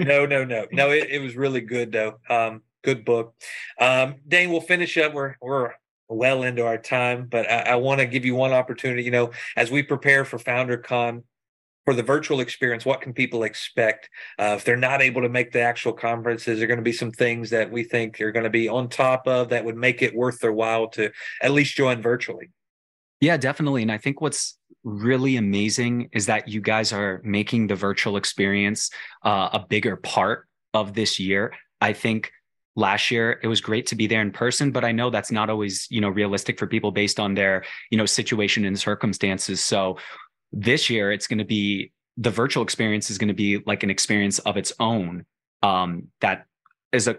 No, no, no, no. It, it was really good though. Um, good book. Um, Dayne, we'll finish up. We're we're well into our time, but I, I want to give you one opportunity. You know, as we prepare for FounderCon, for the virtual experience, what can people expect? Uh, if they're not able to make the actual conferences, there are going to be some things that we think are going to be on top of that would make it worth their while to at least join virtually. Yeah, definitely. And I think what's really amazing is that you guys are making the virtual experience uh, a bigger part of this year. I think last year it was great to be there in person but i know that's not always you know realistic for people based on their you know situation and circumstances. So this year it's going to be the virtual experience is going to be like an experience of its own um, that is a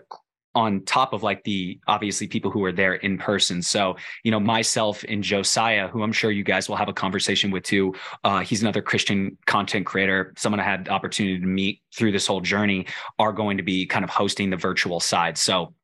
on top of like the obviously people who are there in person. So, you know, myself and Josiah, who I'm sure you guys will have a conversation with too. Uh, he's another Christian content creator, someone I had the opportunity to meet through this whole journey, are going to be kind of hosting the virtual side. So,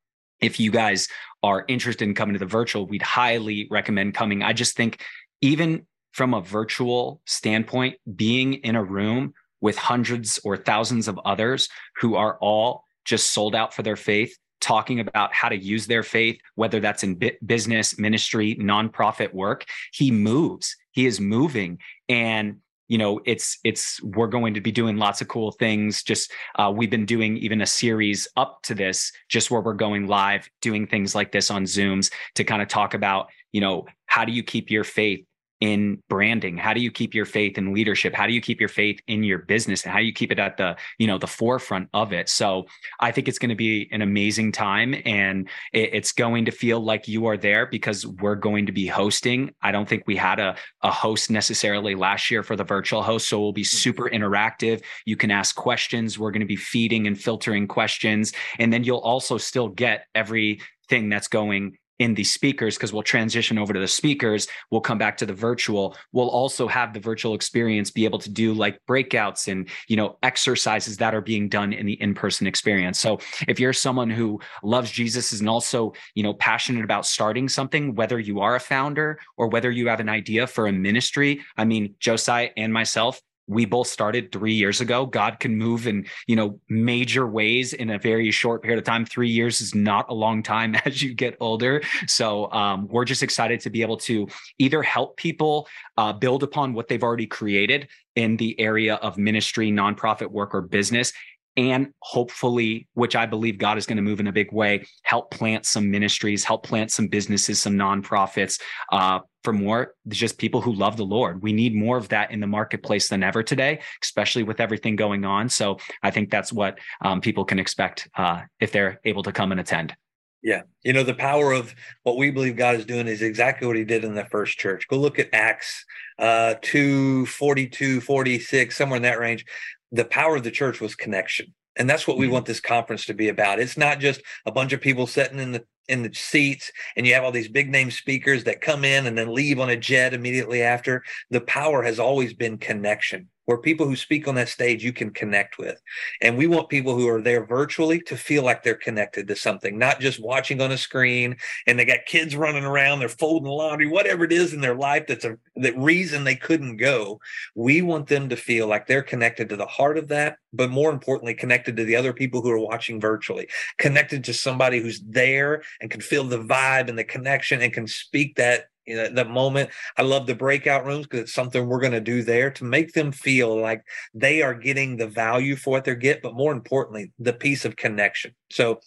if you guys are interested in coming to the virtual, we'd highly recommend coming. I just think even from a virtual standpoint, being in a room with hundreds or thousands of others who are all just sold out for their faith, talking about how to use their faith, whether that's in business, ministry, nonprofit work, he moves. He is moving. And you know it's it's we're going to be doing lots of cool things just uh, we've been doing even a series up to this just where we're going live doing things like this on zooms to kind of talk about you know how do you keep your faith in branding? How do you keep your faith in leadership? How do you keep your faith in your business? And how do you keep it at the you know the forefront of it? So i think it's going to be an amazing time and it's going to feel like you are there because we're going to be hosting. I don't think we had a, a host necessarily last year for the virtual host so we'll be mm-hmm. super interactive. You can ask questions. We're going to be feeding and filtering questions. And then you'll also still get everything that's going in the speakers because we'll transition over to the speakers we'll come back to the virtual. We'll also have the virtual experience be able to do like breakouts and you know exercises that are being done in the in-person experience. So if you're someone who loves jesus and also you know passionate about starting something whether you are a founder or whether you have an idea for a ministry i mean josiah and myself we both started three years ago. God can move in, you know, major ways in a very short period of time. Three years is not a long time as you get older. So um, we're just excited to be able to either help people uh, build upon what they've already created in the area of ministry, nonprofit work, or business, and hopefully, which I believe God is going to move in a big way, help plant some ministries, help plant some businesses, some nonprofits uh, for more just people who love the Lord. We need more of that in the marketplace than ever today, especially with everything going on. So I think that's what um, people can expect uh, if they're able to come and attend. Yeah. You know, the power of what we believe God is doing is exactly what he did in the first church. Go look at Acts uh, 2 42, 46, somewhere in that range the power of the church was connection. And that's what we mm-hmm. want this conference to be about. It's not just a bunch of people sitting in the in the seats and you have all these big name speakers that come in and then leave on a jet immediately after. The power has always been connection where people who speak on that stage you can connect with. And we want people who are there virtually to feel like they're connected to something, not just watching on a screen and they got kids running around, they're folding laundry, whatever it is in their life that's a that reason they couldn't go. We want them to feel like they're connected to the heart of that, but more importantly, connected to the other people who are watching virtually, connected to somebody who's there and can feel the vibe and the connection and can speak that you know, the moment. I love the breakout rooms because it's something we're going to do there to make them feel like they are getting the value for what they're get, but more importantly, the piece of connection. So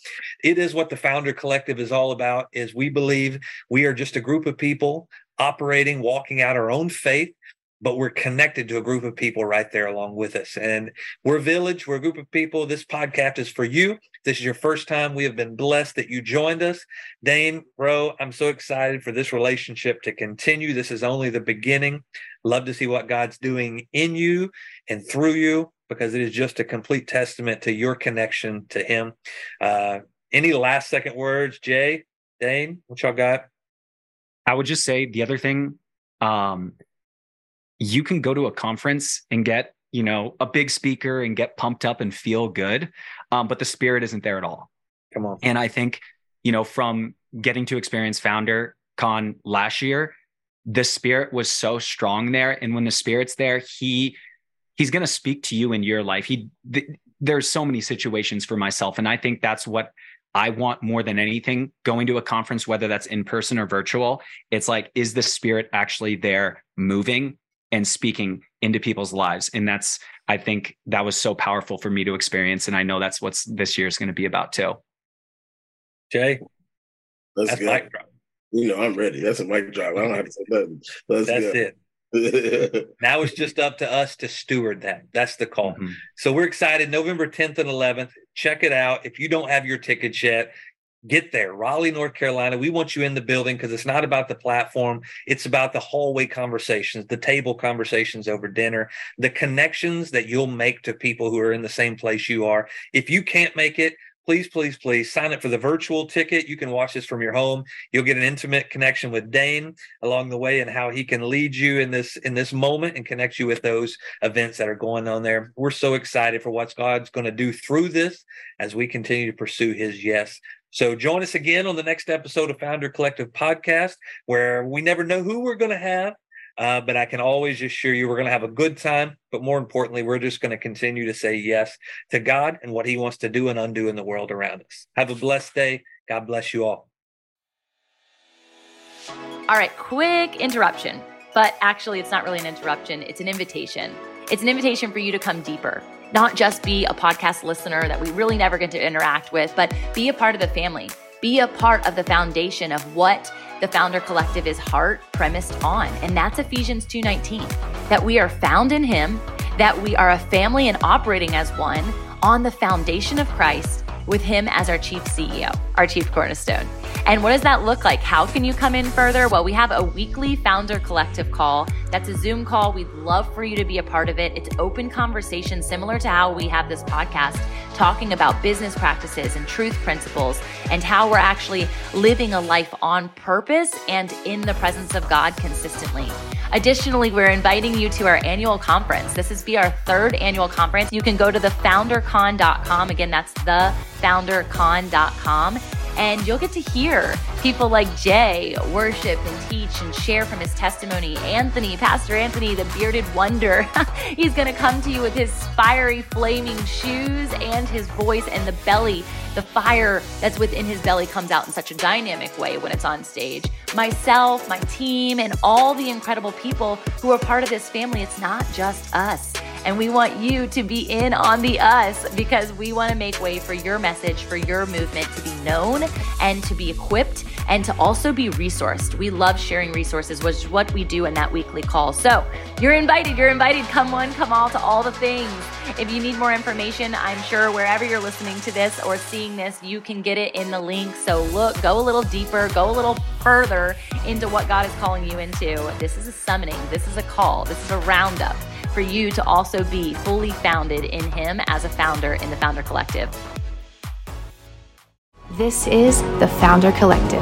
it is what the founder collective is all about is we believe we are just a group of people operating, walking out our own faith but we're connected to a group of people right there along with us. And we're a village, we're a group of people. This podcast is for you this is your first time, we have been blessed that you joined us. Dayne, bro, I'm so excited for this relationship to continue. This is only the beginning. Love to see what God's doing in you and through you because it is just a complete testament to your connection to Him. Uh, any last second words, Jay, Dayne, what y'all got? I would just say the other thing um, you can go to a conference and get you know a big speaker and get pumped up and feel good um, but the spirit isn't there at all. Come on. And I think, you know, from getting to experience Founder Con last year, the spirit was so strong there. And when the spirit's there, he he's going to speak to you in your life. He th- there's so many situations for myself, and I think that's what I want more than anything going to a conference, whether that's in person or virtual. It's like, is the spirit actually there moving and speaking into people's lives? And that's I think that was so powerful for me to experience. And I know that's what's this year is going to be about too. Jay, Let's that's go. mic drop. You know, I'm ready. That's a mic drop. I don't have to say nothing. Let's that's go. it. now it's just up to us to steward that. That's the call. Mm-hmm. So we're excited. November 10th and 11th. Check it out. If you don't have your tickets yet, get there. Raleigh north carolina we want you in the building because it's not about the platform. It's about the hallway conversations the table conversations over dinner the connections that you'll make to people who are in the same place you are. If you can't make it please please please sign up for the virtual ticket. You can watch this from your home. You'll get an intimate connection with dayne along the way and how he can lead you in this in this moment and connect you with those events that are going on there. We're so excited for what god's going to do through this as we continue to pursue his yes so join us again on the next episode of Founder Collective Podcast, where we never know who we're going to have. Uh, but I can always assure you we're going to have a good time. But more importantly, we're just going to continue to say yes to God and what He wants to do and undo in the world around us. Have a blessed day. God bless you all. All right, quick interruption. But actually, it's not really an interruption, it's an invitation. It's an invitation for you to come deeper, not just be a podcast listener that we really never get to interact with, but be a part of the family. Be a part of the foundation of what the Founder Collective is heart premised on, and that's Ephesians 2:19. That we are found in him, that we are a family and operating as one on the foundation of Christ with him as our chief CEO, our chief cornerstone. And what does that look like? How can you come in further? Well, we have a weekly founder collective call. That's a Zoom call. We'd love for you to be a part of it. It's open conversation, similar to how we have this podcast, talking about business practices and truth principles and how we're actually living a life on purpose and in the presence of God consistently. Additionally, we're inviting you to our annual conference. This is be our third annual conference. You can go to thefoundercon.com. Again, that's thefoundercon.com and you'll get to hear people like Jay worship and teach and share from his testimony. Anthony, Pastor Anthony, the bearded wonder, he's going to come to you with his fiery, flaming shoes and his voice and the belly. The fire that's within his belly comes out in such a dynamic way when it's on stage. Myself, my team, and all the incredible people who are part of this family, it's not just us. And we want you to be in on the us because we want to make way for your message, for your movement to be known and to be equipped and to also be resourced. We love sharing resources, which is what we do in that weekly call. So you're invited. You're invited. Come one, come all to all the things. If you need more information, I'm sure wherever you're listening to this or seeing this, you can get it in the link. So look, go a little deeper, go a little further into what God is calling you into. This is a summoning, this is a call, this is a roundup for you to also be fully founded in Him as a founder in the Founder Collective. This is the Founder Collective